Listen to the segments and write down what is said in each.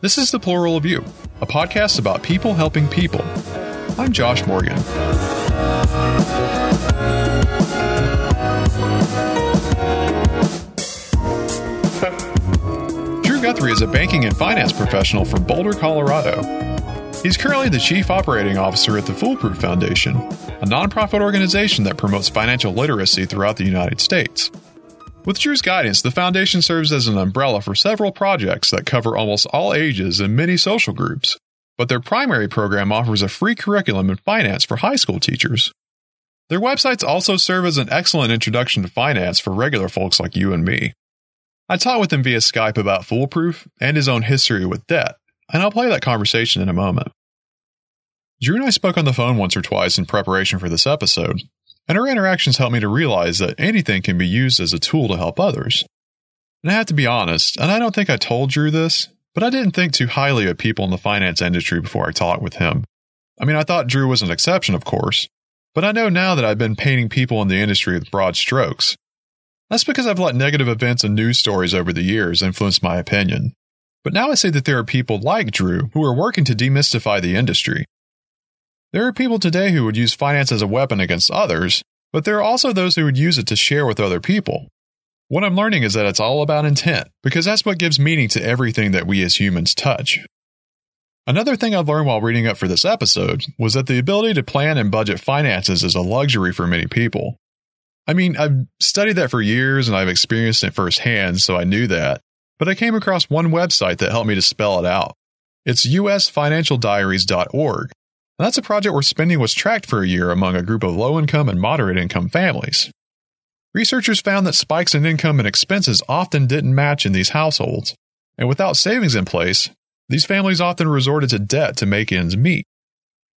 This is The Plural of You, a podcast about people helping people. I'm Josh Morgan. Drew Guthrie is a banking and finance professional from Boulder, Colorado. He's currently the Chief Operating Officer at the Foolproof Foundation, a nonprofit organization that promotes financial literacy throughout the United States. With Drew's guidance, the foundation serves as an umbrella for several projects that cover almost all ages and many social groups. But their primary program offers a free curriculum in finance for high school teachers. Their websites also serve as an excellent introduction to finance for regular folks like you and me. I talked with him via Skype about Foolproof and his own history with debt, and I'll play that conversation in a moment. Drew and I spoke on the phone once or twice in preparation for this episode, and her interactions helped me to realize that anything can be used as a tool to help others. And I have to be honest, and I don't think I told Drew this, but I didn't think too highly of people in the finance industry before I talked with him. I mean, I thought Drew was an exception, of course, but I know now that I've been painting people in the industry with broad strokes. That's because I've let negative events and news stories over the years influence my opinion. But now I say that there are people like Drew who are working to demystify the industry there are people today who would use finance as a weapon against others, but there are also those who would use it to share with other people. What I'm learning is that it's all about intent, because that's what gives meaning to everything that we as humans touch. Another thing I've learned while reading up for this episode was that the ability to plan and budget finances is a luxury for many people. I mean, I've studied that for years and I've experienced it firsthand, so I knew that, but I came across one website that helped me to spell it out. It's usfinancialdiaries.org, that's a project where spending was tracked for a year among a group of low income and moderate income families. Researchers found that spikes in income and expenses often didn't match in these households, and without savings in place, these families often resorted to debt to make ends meet.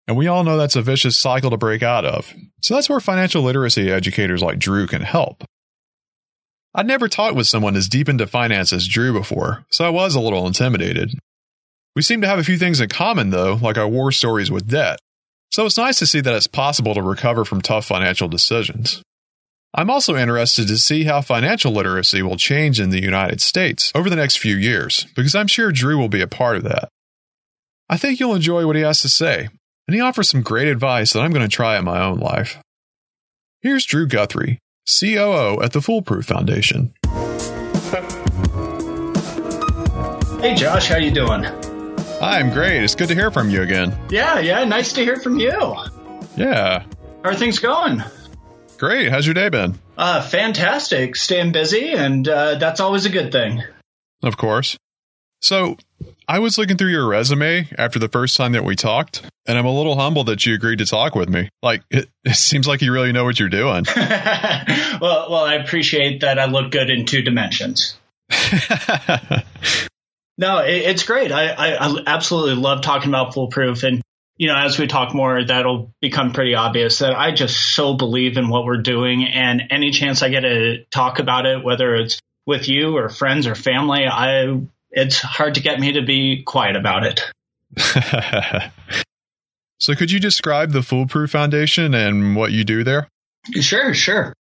And we all know that's a vicious cycle to break out of, so that's where financial literacy educators like Drew can help. I'd never talked with someone as deep into finance as Drew before, so I was a little intimidated. We seem to have a few things in common, though, like our war stories with debt. So it's nice to see that it's possible to recover from tough financial decisions. I'm also interested to see how financial literacy will change in the United States over the next few years, because I'm sure Drew will be a part of that. I think you'll enjoy what he has to say, and he offers some great advice that I'm going to try in my own life. Here's Drew Guthrie, COO at the Foolproof Foundation. Hey Josh, how you doing? I'm great. It's good to hear from you again. Yeah, yeah, nice to hear from you. Yeah. How are things going? Great. How's your day been? Uh, fantastic. Staying busy, and uh, that's always a good thing. Of course. So, I was looking through your resume after the first time that we talked, and I'm a little humbled that you agreed to talk with me. Like, it, it seems like you really know what you're doing. well, well, I appreciate that I look good in two dimensions. No, it, it's great. I, I, I absolutely love talking about foolproof. And, you know, as we talk more, that'll become pretty obvious that I just so believe in what we're doing. And any chance I get to talk about it, whether it's with you or friends or family, I, it's hard to get me to be quiet about it. so could you describe the Foolproof Foundation and what you do there? Sure, sure.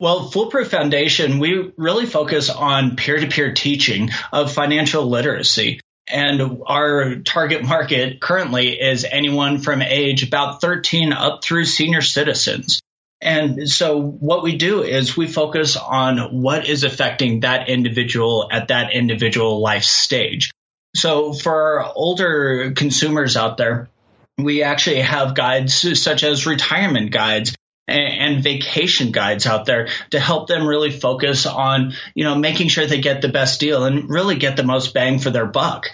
Well, Foolproof Foundation, we really focus on peer to peer teaching of financial literacy. And our target market currently is anyone from age about 13 up through senior citizens. And so what we do is we focus on what is affecting that individual at that individual life stage. So for older consumers out there, we actually have guides such as retirement guides and, vacation guides out there to help them really focus on, you know, making sure they get the best deal and really get the most bang for their buck.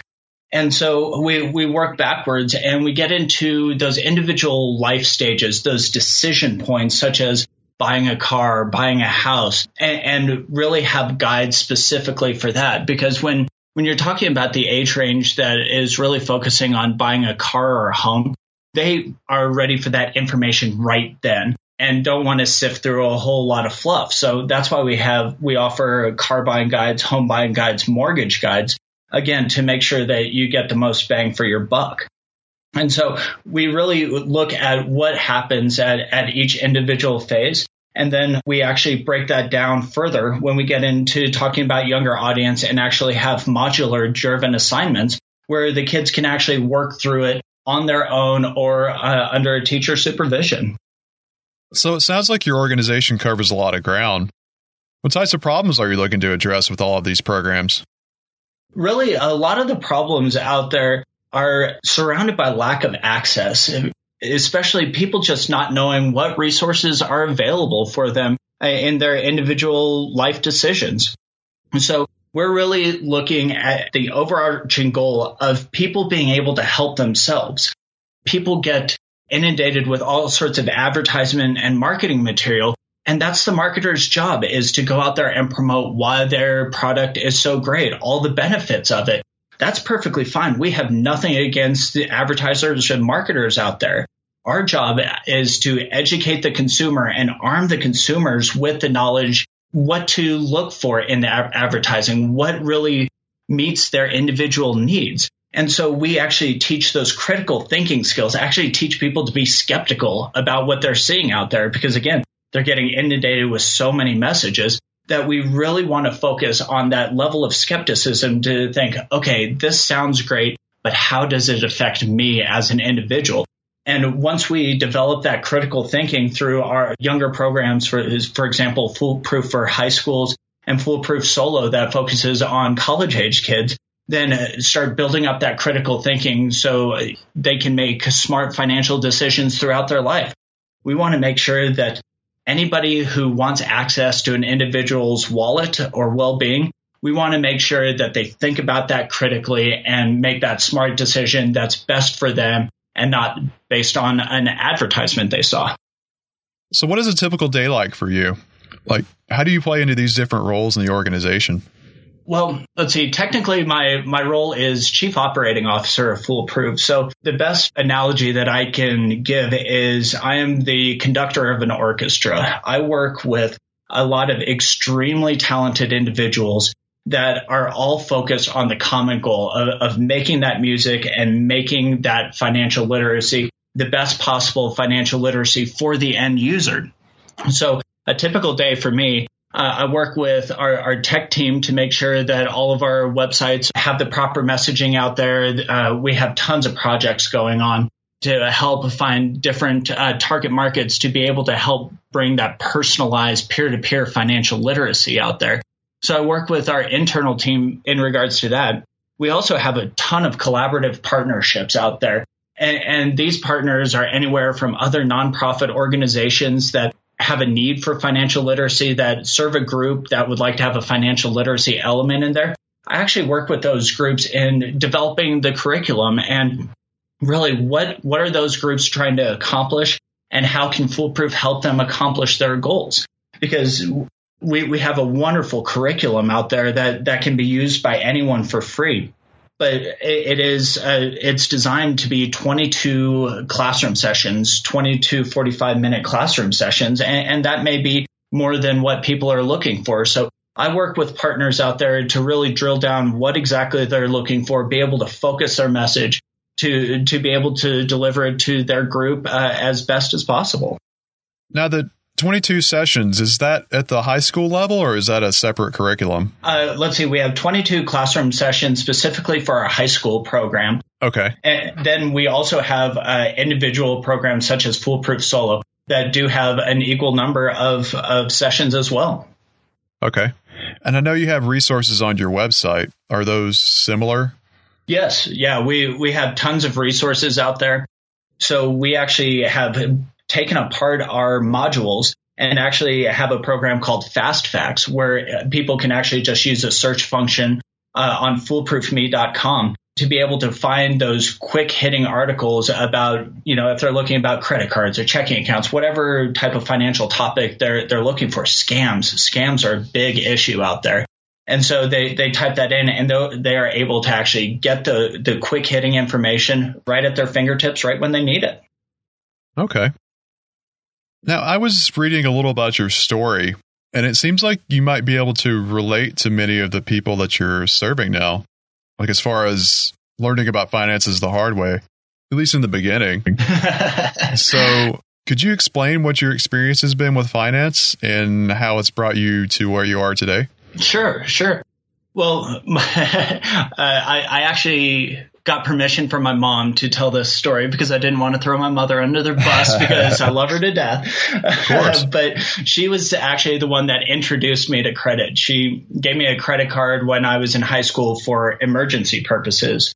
And so we, we work backwards and we get into those individual life stages, those decision points, such as buying a car, buying a house, and, and really have guides specifically for that. Because when, when you're talking about the age range that is really focusing on buying a car or a home, they are ready for that information right then and don't want to sift through a whole lot of fluff. So that's why we have, we offer car buying guides, home buying guides, mortgage guides, again, to make sure that you get the most bang for your buck. And so we really look at what happens at, at each individual phase. And then we actually break that down further when we get into talking about younger audience and actually have modular driven assignments where the kids can actually work through it on their own or uh, under a teacher supervision. So it sounds like your organization covers a lot of ground. What types of problems are you looking to address with all of these programs? Really, a lot of the problems out there are surrounded by lack of access, especially people just not knowing what resources are available for them in their individual life decisions. So we're really looking at the overarching goal of people being able to help themselves. People get inundated with all sorts of advertisement and marketing material. And that's the marketer's job is to go out there and promote why their product is so great, all the benefits of it. That's perfectly fine. We have nothing against the advertisers and marketers out there. Our job is to educate the consumer and arm the consumers with the knowledge what to look for in the advertising, what really meets their individual needs. And so we actually teach those critical thinking skills, actually teach people to be skeptical about what they're seeing out there because again, they're getting inundated with so many messages that we really want to focus on that level of skepticism to think, okay, this sounds great, but how does it affect me as an individual? And once we develop that critical thinking through our younger programs, for, for example, Foolproof for high schools and Foolproof Solo that focuses on college age kids, then uh, start building up that critical thinking so they can make smart financial decisions throughout their life. We want to make sure that anybody who wants access to an individual's wallet or well-being, we want to make sure that they think about that critically and make that smart decision that's best for them and not based on an advertisement they saw. So, what is a typical day like for you? Like, how do you play into these different roles in the organization? Well, let's see. Technically, my, my role is chief operating officer of Foolproof. So the best analogy that I can give is I am the conductor of an orchestra. I work with a lot of extremely talented individuals that are all focused on the common goal of, of making that music and making that financial literacy the best possible financial literacy for the end user. So a typical day for me, uh, I work with our, our, tech team to make sure that all of our websites have the proper messaging out there. Uh, we have tons of projects going on to help find different uh, target markets to be able to help bring that personalized peer to peer financial literacy out there. So I work with our internal team in regards to that. We also have a ton of collaborative partnerships out there. And, and, these partners are anywhere from other nonprofit organizations that have a need for financial literacy that serve a group that would like to have a financial literacy element in there. I actually work with those groups in developing the curriculum and really what, what are those groups trying to accomplish and how can Foolproof help them accomplish their goals? Because we, we have a wonderful curriculum out there that, that can be used by anyone for free. But it, it is uh, it's designed to be 22 classroom sessions, 22 45 minute classroom sessions, and, and that may be more than what people are looking for. So I work with partners out there to really drill down what exactly they're looking for, be able to focus their message to to be able to deliver it to their group uh, as best as possible. Now, the 22 sessions, is that at the high school level or is that a separate curriculum? Uh, let's see, we have 22 classroom sessions specifically for our high school program. Okay. And then we also have uh, individual programs such as Foolproof Solo that do have an equal number of, of sessions as well. Okay. And I know you have resources on your website. Are those similar? Yes. Yeah. We, we have tons of resources out there. So we actually have taken apart our modules and actually have a program called Fast Facts where people can actually just use a search function uh, on foolproofme.com to be able to find those quick hitting articles about, you know, if they're looking about credit cards or checking accounts, whatever type of financial topic they're they're looking for. Scams, scams are a big issue out there. And so they, they type that in and they are able to actually get the, the quick hitting information right at their fingertips right when they need it. Okay. Now, I was reading a little about your story, and it seems like you might be able to relate to many of the people that you're serving now. Like, as far as learning about finances the hard way, at least in the beginning. so, could you explain what your experience has been with finance and how it's brought you to where you are today? Sure, sure. Well, uh, I, I, actually got permission from my mom to tell this story because I didn't want to throw my mother under the bus because I love her to death. but she was actually the one that introduced me to credit. She gave me a credit card when I was in high school for emergency purposes.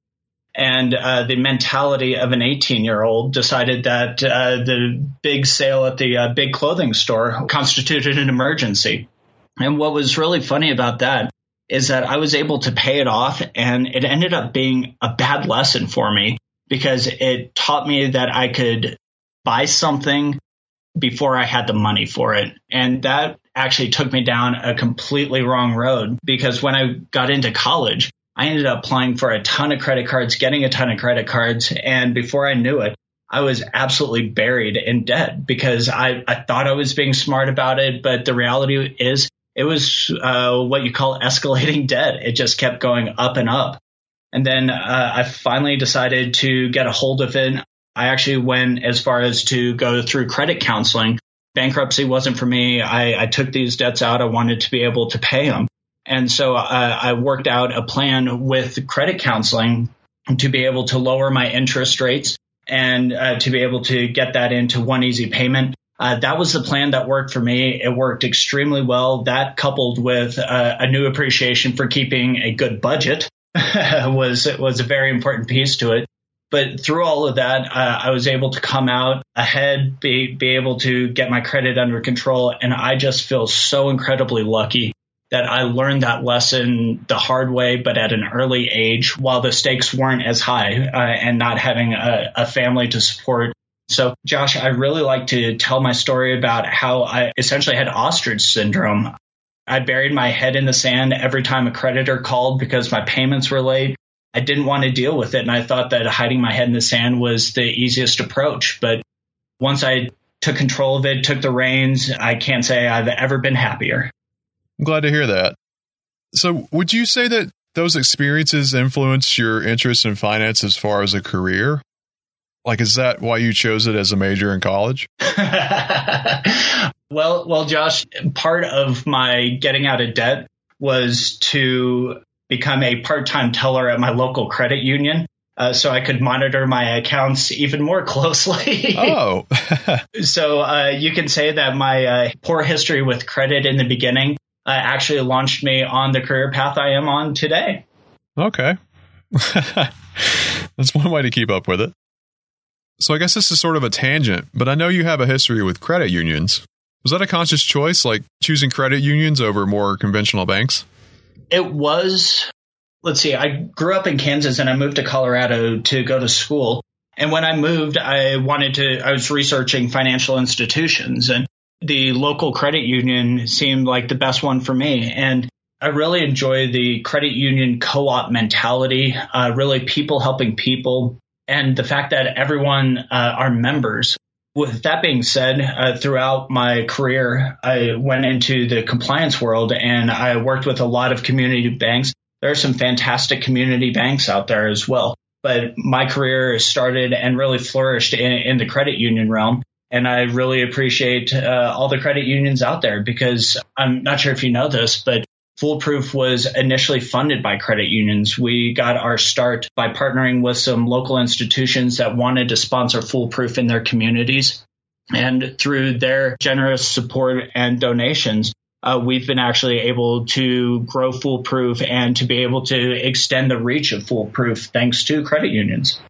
And uh, the mentality of an 18 year old decided that uh, the big sale at the uh, big clothing store constituted an emergency. And what was really funny about that is that I was able to pay it off and it ended up being a bad lesson for me because it taught me that I could buy something before I had the money for it. And that actually took me down a completely wrong road because when I got into college, I ended up applying for a ton of credit cards, getting a ton of credit cards. And before I knew it, I was absolutely buried in debt because I, I thought I was being smart about it. But the reality is it was uh, what you call escalating debt. It just kept going up and up. And then uh, I finally decided to get a hold of it. I actually went as far as to go through credit counseling. Bankruptcy wasn't for me. I, I took these debts out. I wanted to be able to pay them. And so uh, I worked out a plan with credit counseling to be able to lower my interest rates and uh, to be able to get that into one easy payment. Uh, that was the plan that worked for me. It worked extremely well. That coupled with uh, a new appreciation for keeping a good budget was was a very important piece to it. But through all of that, uh, I was able to come out ahead, be be able to get my credit under control, and I just feel so incredibly lucky that I learned that lesson the hard way, but at an early age, while the stakes weren't as high, uh, and not having a, a family to support so, Josh, I really like to tell my story about how I essentially had ostrich syndrome. I buried my head in the sand every time a creditor called because my payments were late. I didn't want to deal with it. And I thought that hiding my head in the sand was the easiest approach. But once I took control of it, took the reins, I can't say I've ever been happier. I'm glad to hear that. So, would you say that those experiences influenced your interest in finance as far as a career? Like, is that why you chose it as a major in college? well, well, Josh, part of my getting out of debt was to become a part-time teller at my local credit union. Uh, so I could monitor my accounts even more closely. oh. so uh, you can say that my uh, poor history with credit in the beginning uh, actually launched me on the career path I am on today. Okay. That's one way to keep up with it. So I guess this is sort of a tangent, but I know you have a history with credit unions. Was that a conscious choice, like choosing credit unions over more conventional banks? It was. Let's see, I grew up in Kansas and I moved to Colorado to go to school. And when I moved, I wanted to, I was researching financial institutions and the local credit union seemed like the best one for me. And I really enjoy the credit union co op mentality, uh, really people helping people and the fact that everyone uh, are members. With that being said, uh, throughout my career, I went into the compliance world and I worked with a lot of community banks. There are some fantastic community banks out there as well. But my career started and really flourished in, in the credit union realm. And I really appreciate uh, all the credit unions out there because I'm not sure if you know this, but Foolproof was initially funded by credit unions. We got our start by partnering with some local institutions that wanted to sponsor Foolproof in their communities. And through their generous support and donations, uh, we've been actually able to grow Foolproof and to be able to extend the reach of Foolproof thanks to credit unions.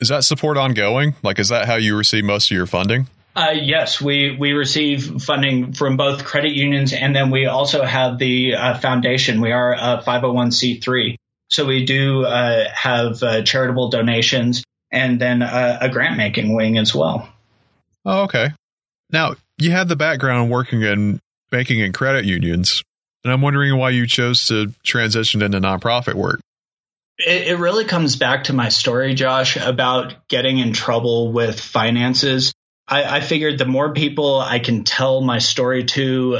Is that support ongoing? Like, is that how you receive most of your funding? Uh, yes, we, we receive funding from both credit unions and then we also have the uh, foundation. We are a 501c3. So we do uh, have uh, charitable donations and then uh, a grant making wing as well. Oh, okay. Now, you have the background working in banking and credit unions, and I'm wondering why you chose to transition into nonprofit work. It, it really comes back to my story, Josh, about getting in trouble with finances I, I figured the more people I can tell my story to,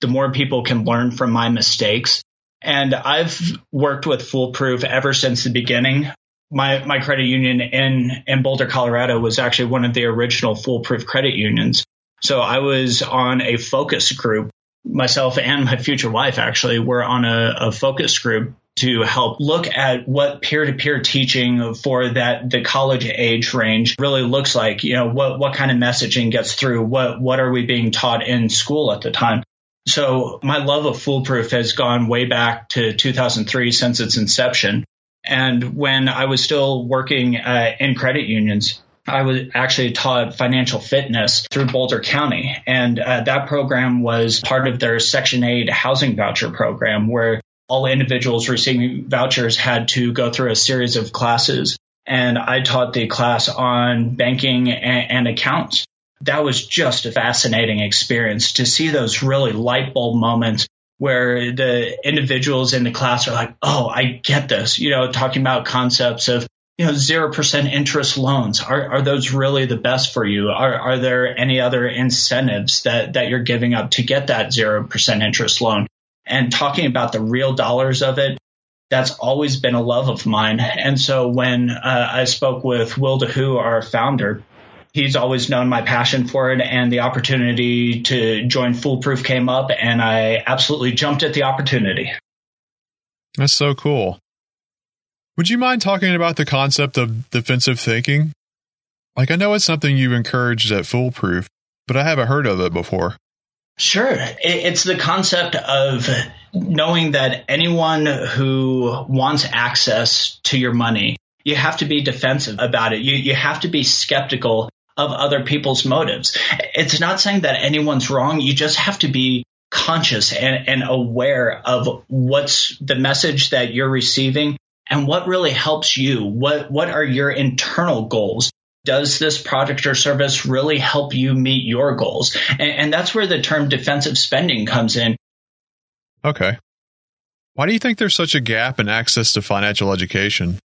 the more people can learn from my mistakes. And I've worked with Foolproof ever since the beginning. My my credit union in in Boulder, Colorado was actually one of the original Foolproof credit unions. So I was on a focus group. Myself and my future wife actually were on a, a focus group to help look at what peer-to-peer teaching for that the college age range really looks like. You know, what what kind of messaging gets through? What what are we being taught in school at the time? So my love of Foolproof has gone way back to 2003 since its inception. And when I was still working uh, in credit unions, I was actually taught financial fitness through Boulder County. And uh, that program was part of their Section 8 housing voucher program, where all individuals receiving vouchers had to go through a series of classes. And I taught the class on banking and, and accounts. That was just a fascinating experience to see those really light bulb moments where the individuals in the class are like, Oh, I get this, you know, talking about concepts of you know, zero percent interest loans. Are are those really the best for you? Are are there any other incentives that that you're giving up to get that zero percent interest loan? And talking about the real dollars of it, that's always been a love of mine. And so when uh, I spoke with Will DeHoo, our founder, he's always known my passion for it and the opportunity to join Foolproof came up and I absolutely jumped at the opportunity. That's so cool. Would you mind talking about the concept of defensive thinking? Like, I know it's something you've encouraged at Foolproof, but I haven't heard of it before. Sure. It's the concept of knowing that anyone who wants access to your money, you have to be defensive about it. You, you have to be skeptical of other people's motives. It's not saying that anyone's wrong. You just have to be conscious and, and aware of what's the message that you're receiving and what really helps you? What, what are your internal goals? Does this product or service really help you meet your goals? And, and that's where the term defensive spending comes in. Okay. Why do you think there's such a gap in access to financial education?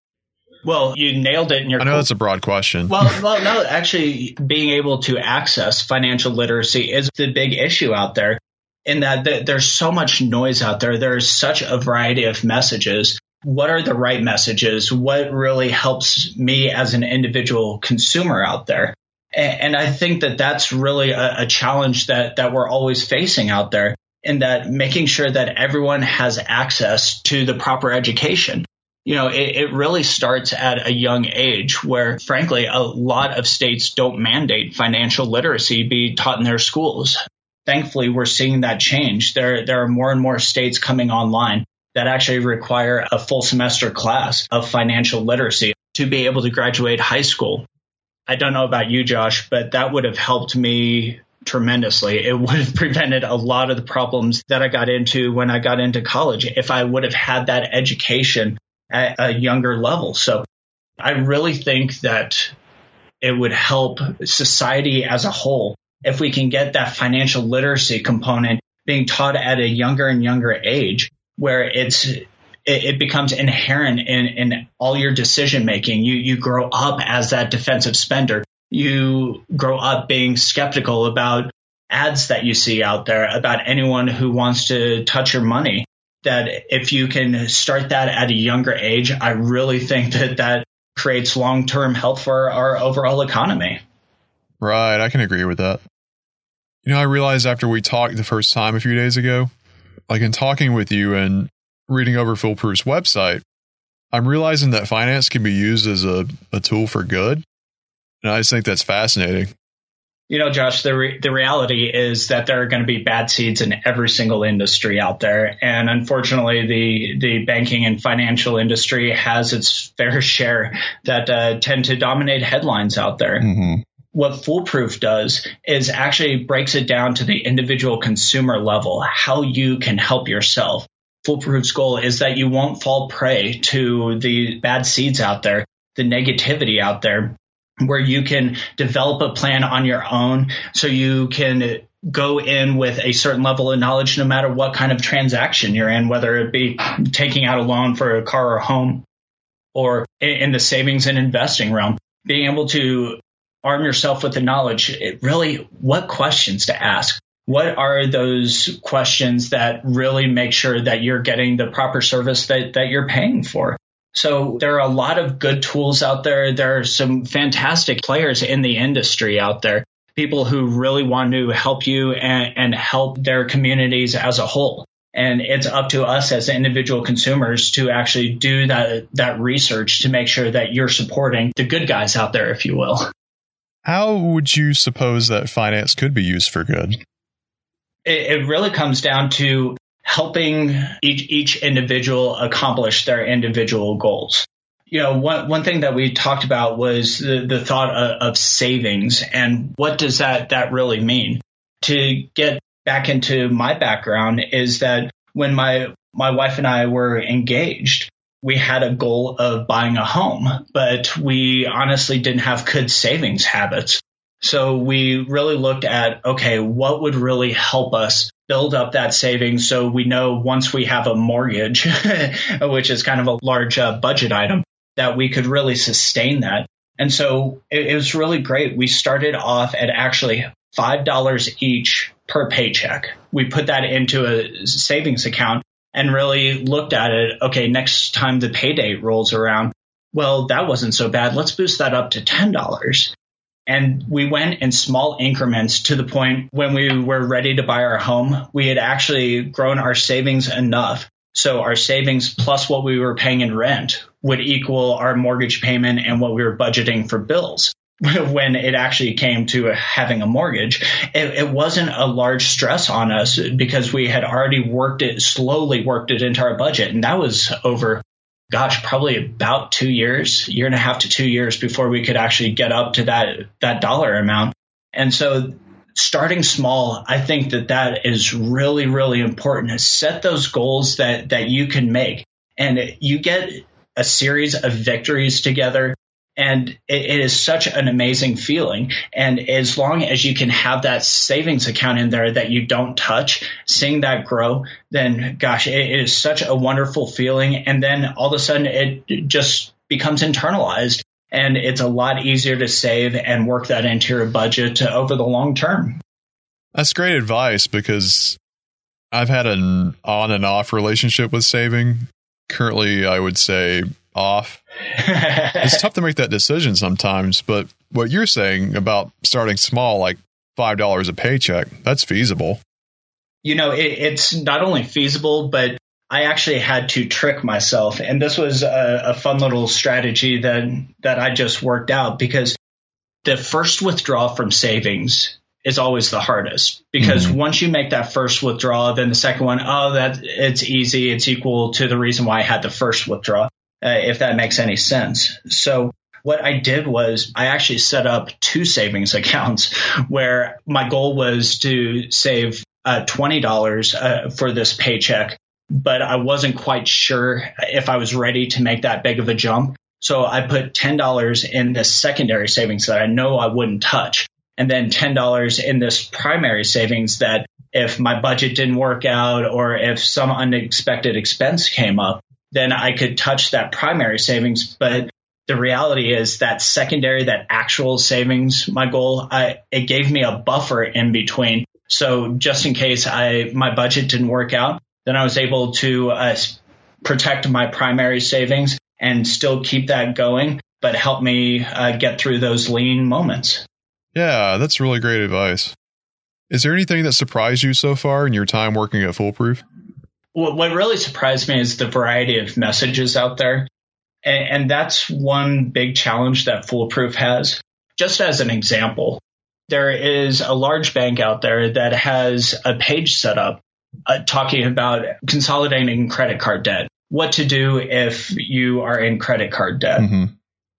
Well, you nailed it in your. I know that's a broad question. Well, well, no, actually, being able to access financial literacy is the big issue out there. In that there's so much noise out there, there's such a variety of messages what are the right messages? What really helps me as an individual consumer out there? And I think that that's really a, a challenge that, that we're always facing out there in that making sure that everyone has access to the proper education. You know, it, it really starts at a young age where, frankly, a lot of states don't mandate financial literacy be taught in their schools. Thankfully, we're seeing that change. There, there are more and more states coming online that actually require a full semester class of financial literacy to be able to graduate high school. I don't know about you, Josh, but that would have helped me tremendously. It would have prevented a lot of the problems that I got into when I got into college if I would have had that education at a younger level. So I really think that it would help society as a whole if we can get that financial literacy component being taught at a younger and younger age where it's it, becomes inherent in, in all your decision making. You you grow up as that defensive spender. You grow up being skeptical about ads that you see out there about anyone who wants to touch your money. That if you can start that at a younger age, I really think that that creates long term health for our overall economy. Right, I can agree with that. You know, I realized after we talked the first time a few days ago like in talking with you and reading over Foolproof's website, I'm realizing that finance can be used as a, a tool for good. And I just think that's fascinating. You know, Josh, the re- the reality is that there are going to be bad seeds in every single industry out there, and unfortunately, the the banking and financial industry has its fair share that uh, tend to dominate headlines out there. Mm-hmm what Foolproof does is actually breaks it down to the individual consumer level, how you can help yourself. Foolproof's goal is that you won't fall prey to the bad seeds out there, the negativity out there, where you can develop a plan on your own so you can go in with a certain level of knowledge no matter what kind of transaction you're in, whether it be taking out a loan for a car or a home or in the savings and investing realm. Being able to arm yourself with the knowledge. It really, what questions to ask? What are those questions that really make sure that you're getting the proper service that, that you're paying for? So there are a lot of good tools out there. There are some fantastic players in the industry out there, people who really want to help you and, and help their communities as a whole. And it's up to us as individual consumers to actually do that, that research to make sure that you're supporting the good guys out there, if you will. How would you suppose that finance could be used for good? It, it really comes down to helping each, each individual accomplish their individual goals. You know, one, one thing that we talked about was the, the thought of, of savings and what does that, that really mean? To get back into my background is that when my, my wife and I were engaged, we had a goal of buying a home, but we honestly didn't have good savings habits. So we really looked at, okay, what would really help us build up that savings so we know once we have a mortgage, which is kind of a large uh, budget item, that we could really sustain that. And so it, it was really great. We started off at actually $5 each per paycheck. We put that into a savings account and really looked at it. Okay, next time the payday rolls around, well, that wasn't so bad. Let's boost that up to $10. And we went in small increments to the point when we were ready to buy our home, we had actually grown our savings enough. So our savings plus what we were paying in rent would equal our mortgage payment and what we were budgeting for bills. when it actually came to having a mortgage, it, it, wasn't a large stress on us because we had already worked it, slowly worked it into our budget. And that was over, gosh, probably about two years, year and a half to two years before we could actually get up to that, that dollar amount. And so starting small, I think that that is really, really important to set those goals that, that you can make and you get a series of victories together and it, is such an amazing feeling. And as long as you can have that savings account in there that you don't touch, seeing that grow, then gosh, it, it is such a wonderful feeling. And then all of a sudden it just becomes internalized and it's a lot easier to save and work that into your budget over the long term. That's great advice because I've had an on and off relationship with saving. Currently, I would say off. it's tough to make that decision sometimes, but what you're saying about starting small, like $5 a paycheck, that's feasible. You know, it, it's not only feasible, but I actually had to trick myself. And this was a, a fun little strategy that, that I just worked out because the first withdrawal from savings is always the hardest because mm-hmm. once you make that first withdrawal, then the second one, oh, that it's easy. It's equal to the reason why I had the first withdrawal uh, if that makes any sense. So what I did was I actually set up two savings accounts where my goal was to save uh, $20 uh, for this paycheck, but I wasn't quite sure if I was ready to make that big of a jump. So I put $10 in this secondary savings that I know I wouldn't touch, and then $10 in this primary savings that if my budget didn't work out or if some unexpected expense came up, then I could touch that primary savings. But the reality is that secondary, that actual savings, my goal, I, it gave me a buffer in between. So just in case I, my budget didn't work out, then I was able to uh, protect my primary savings and still keep that going, but help me uh, get through those lean moments. Yeah, that's really great advice. Is there anything that surprised you so far in your time working at Foolproof? What, what really surprised me is the variety of messages out there. And, and that's one big challenge that Foolproof has. Just as an example, there is a large bank out there that has a page set up uh, talking about consolidating credit card debt, what to do if you are in credit card debt. Mm-hmm.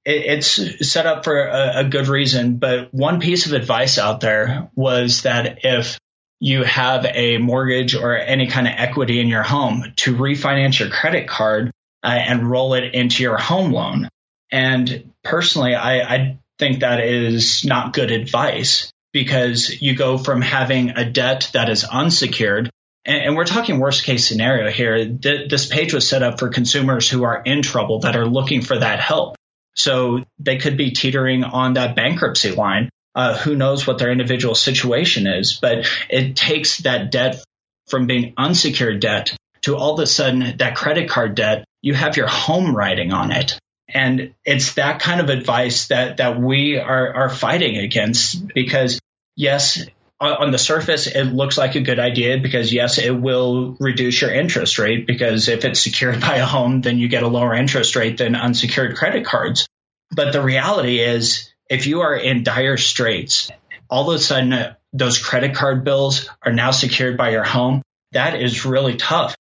It, it's set up for a, a good reason, but one piece of advice out there was that if you have a mortgage or any kind of equity in your home to refinance your credit card uh, and roll it into your home loan. And personally, I, I think that is not good advice because you go from having a debt that is unsecured and, we're talking worst case scenario here. this page was set up for consumers who are in trouble that are looking for that help. So they could be teetering on that bankruptcy line uh, who knows what their individual situation is, but it takes that debt from being unsecured debt to all of a sudden that credit card debt, you have your home writing on it. And it's that kind of advice that, that we are, are fighting against because yes, on the surface, it looks like a good idea because yes, it will reduce your interest rate because if it's secured by a home, then you get a lower interest rate than unsecured credit cards. But the reality is if you are in dire straits, all of a sudden uh, those credit card bills are now secured by your home. That is really tough.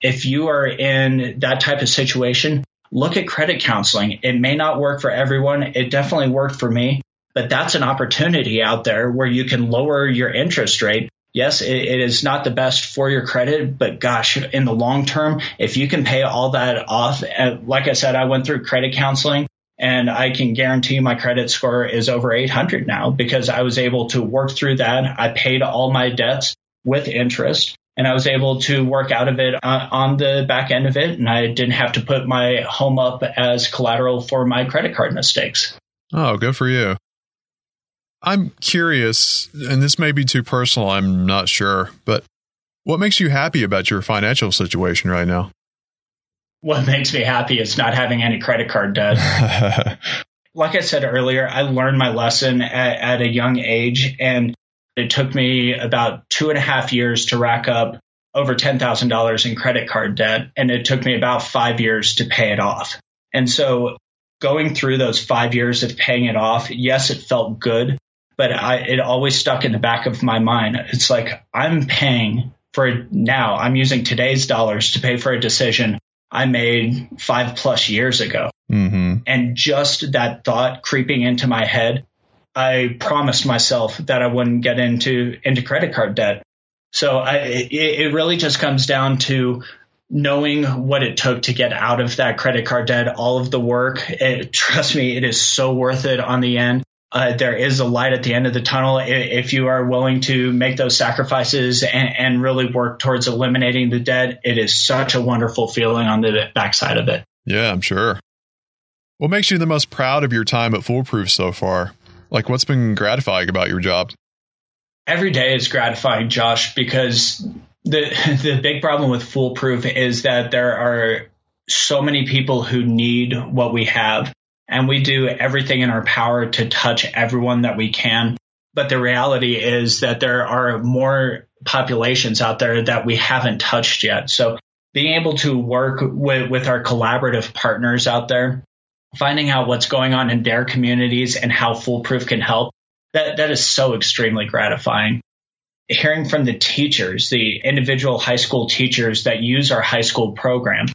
If you are in that type of situation, look at credit counseling. It may not work for everyone. It definitely worked for me, but that's an opportunity out there where you can lower your interest rate. Yes, it, it is not the best for your credit, but gosh, in the long term, if you can pay all that off, uh, like I said, I went through credit counseling and I can guarantee my credit score is over 800 now because I was able to work through that. I paid all my debts with interest and I was able to work out of it uh, on the back end of it. And I didn't have to put my home up as collateral for my credit card mistakes. Oh, good for you. I'm curious, and this may be too personal, I'm not sure, but what makes you happy about your financial situation right now? What makes me happy is not having any credit card debt. like I said earlier, I learned my lesson at, at a young age, and it took me about two and a half years to rack up over $10,000 in credit card debt, and it took me about five years to pay it off. And so going through those five years of paying it off, yes, it felt good, but I, it always stuck in the back of my mind. It's like I'm paying for now, I'm using today's dollars to pay for a decision I made five plus years ago. Mm-hmm. And just that thought creeping into my head I promised myself that I wouldn't get into into credit card debt. So I, it, it really just comes down to knowing what it took to get out of that credit card debt, all of the work. It, trust me, it is so worth it on the end. Uh, there is a light at the end of the tunnel if you are willing to make those sacrifices and, and really work towards eliminating the debt. It is such a wonderful feeling on the backside of it. Yeah, I'm sure. What makes you the most proud of your time at Foolproof so far? Like, what's been gratifying about your job? Every day is gratifying, Josh, because the the big problem with Foolproof is that there are so many people who need what we have, and we do everything in our power to touch everyone that we can. But the reality is that there are more populations out there that we haven't touched yet. So being able to work with, with our collaborative partners out there finding out what's going on in their communities and how foolproof can help that that is so extremely gratifying hearing from the teachers the individual high school teachers that use our high school program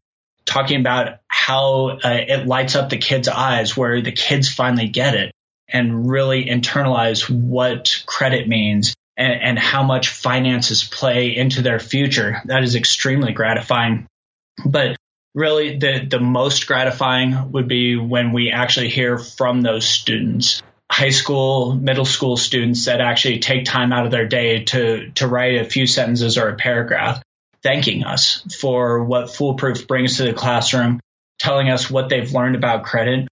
talking about how uh, it lights up the kids eyes where the kids finally get it and really internalize what credit means and, and how much finances play into their future. That is extremely gratifying. But really the, the most gratifying would be when we actually hear from those students. High school middle school students that actually take time out of their day to to write a few sentences or a paragraph thanking us for what foolproof brings to the classroom telling us what they've learned about credit.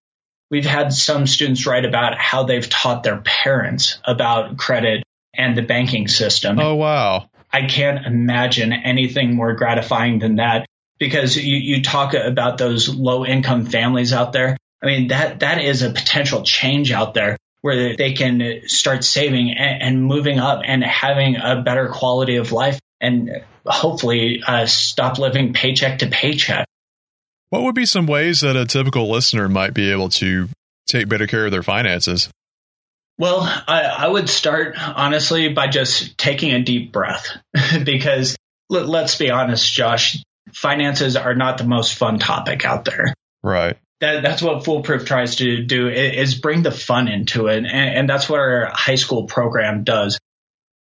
We've had some students write about how they've taught their parents about credit and the banking system. Oh wow. I can't imagine anything more gratifying than that because you, you talk about those low income families out there. I mean, that, that is a potential change out there where they can start saving and, and moving up and having a better quality of life and hopefully uh, stop living paycheck to paycheck. What would be some ways that a typical listener might be able to take better care of their finances? Well, I, I would start honestly by just taking a deep breath because let, let's be honest, Josh, finances are not the most fun topic out there. Right. That, that's what Foolproof tries to do is bring the fun into it. And, and that's what our high school program does.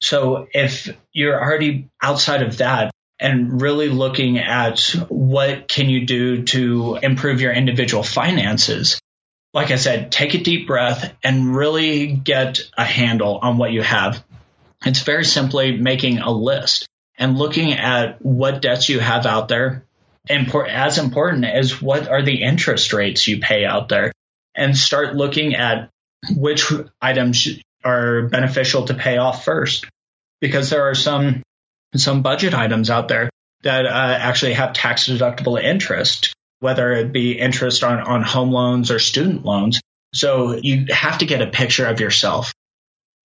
So if you're already outside of that and really looking at what can you do to improve your individual finances, like I said, take a deep breath and really get a handle on what you have. It's very simply making a list and looking at what debts you have out there. As important as what are the interest rates you pay out there and start looking at which items are beneficial to pay off first. Because there are some some budget items out there that uh, actually have tax deductible interest whether it be interest on, on home loans or student loans. So you have to get a picture of yourself.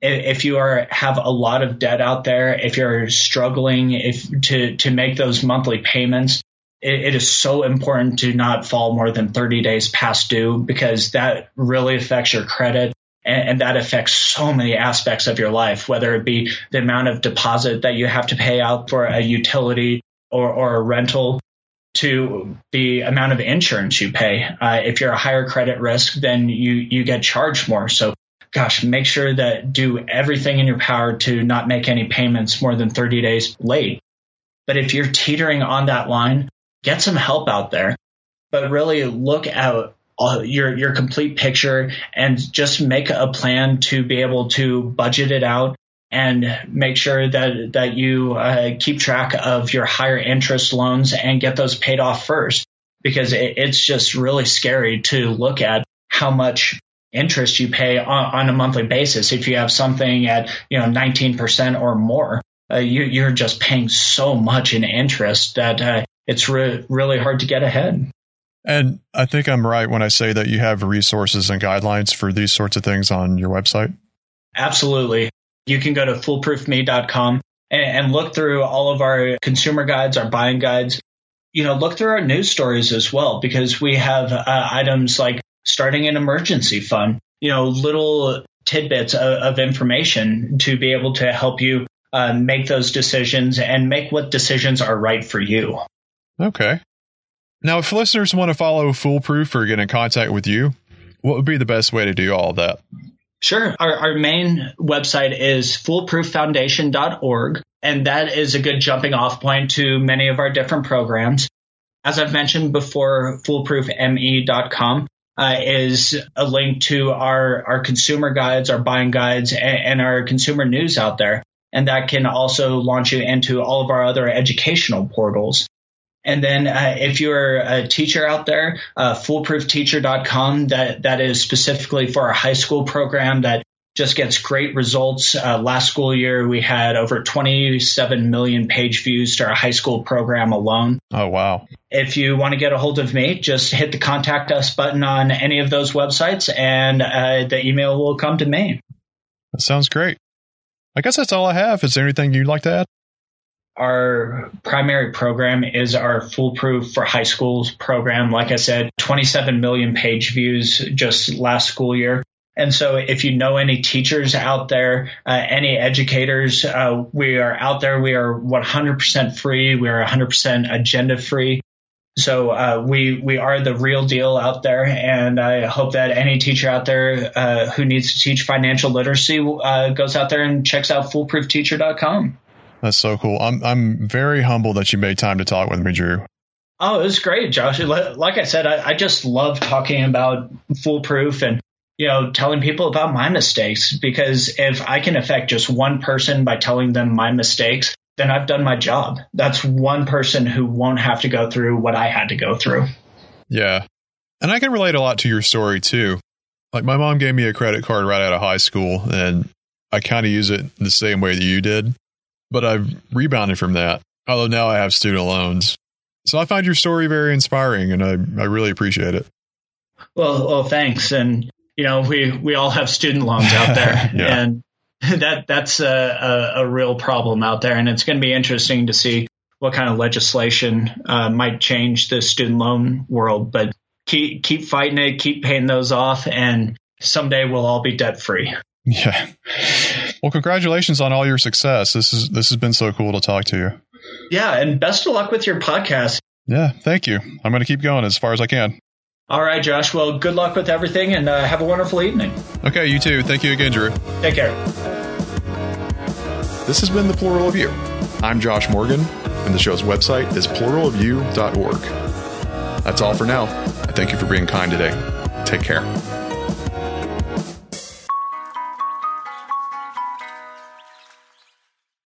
If you are have a lot of debt out there, if you're struggling if to to make those monthly payments, it, it is so important to not fall more than 30 days past due because that really affects your credit and, and, that affects so many aspects of your life, whether it be the amount of deposit that you have to pay out for a utility or, or a rental to the amount of insurance you pay. Uh, if you're a higher credit risk, then you, you get charged more. So gosh, make sure that do everything in your power to not make any payments more than 30 days late. But if you're teetering on that line, get some help out there, but really look at uh, your your complete picture and just make a plan to be able to budget it out and make sure that that you uh, keep track of your higher interest loans and get those paid off first. Because it, it's just really scary to look at how much interest you pay on, on, a monthly basis. If you have something at you know 19% or more uh, you, are just paying so much in interest that uh, it's re- really hard to get ahead and I think I'm right when I say that you have resources and guidelines for these sorts of things on your website. Absolutely. You can go to foolproofme.com and, and look through all of our consumer guides, our buying guides. You know, look through our news stories as well, because we have uh, items like starting an emergency fund, you know, little tidbits of, of information to be able to help you uh, make those decisions and make what decisions are right for you. Okay. Now, if listeners want to follow Foolproof or get in contact with you, what would be the best way to do all that? Sure. Our, our main website is foolprooffoundation.org, and that is a good jumping off point to many of our different programs. As I've mentioned before, foolproofme.com uh, is a link to our, our consumer guides, our buying guides, and, and our consumer news out there. And that can also launch you into all of our other educational portals. And then uh, if you're a teacher out there, uh, foolproofteacher.com, that, that is specifically for our high school program that just gets great results. Uh, last school year, we had over 27 million page views to our high school program alone. Oh, wow. If you want to get a hold of me, just hit the contact us button on any of those websites and uh, the email will come to me. That sounds great. I guess that's all I have. Is there anything you'd like to add? Our primary program is our foolproof for high schools program. Like I said, 27 million page views just last school year. And so if you know any teachers out there, uh, any educators, uh, we are out there. We are 100% free. We are 100% agenda free. So uh, we we are the real deal out there, and I hope that any teacher out there uh, who needs to teach financial literacy uh, goes out there and checks out foolproofteacher.com. That's so cool. I'm I'm very humbled that you made time to talk with me, Drew. Oh, it was great, Josh. Like I said, I, I just love talking about foolproof and you know telling people about my mistakes because if I can affect just one person by telling them my mistakes, then I've done my job. That's one person who won't have to go through what I had to go through. Yeah. And I can relate a lot to your story too. Like my mom gave me a credit card right out of high school and I kind of use it the same way that you did but I've rebounded from that. Although now I have student loans. So I find your story very inspiring and I, I really appreciate it. Well, well, thanks. And, you know, we, we all have student loans out there yeah. and that, that's a, a, a, real problem out there. And it's going to be interesting to see what kind of legislation uh, might change the student loan world, but keep, keep fighting it, keep paying those off. And someday we'll all be debt free. Yeah. Well, congratulations on all your success. This is this has been so cool to talk to you. Yeah, and best of luck with your podcast. Yeah, thank you. I'm going to keep going as far as I can. All right, Josh. Well, good luck with everything and uh, have a wonderful evening. Okay, you too. Thank you again, Drew. Take care. This has been The Plural of You. I'm Josh Morgan, and the show's website is pluralofyou.org. That's all for now. I thank you for being kind today. Take care.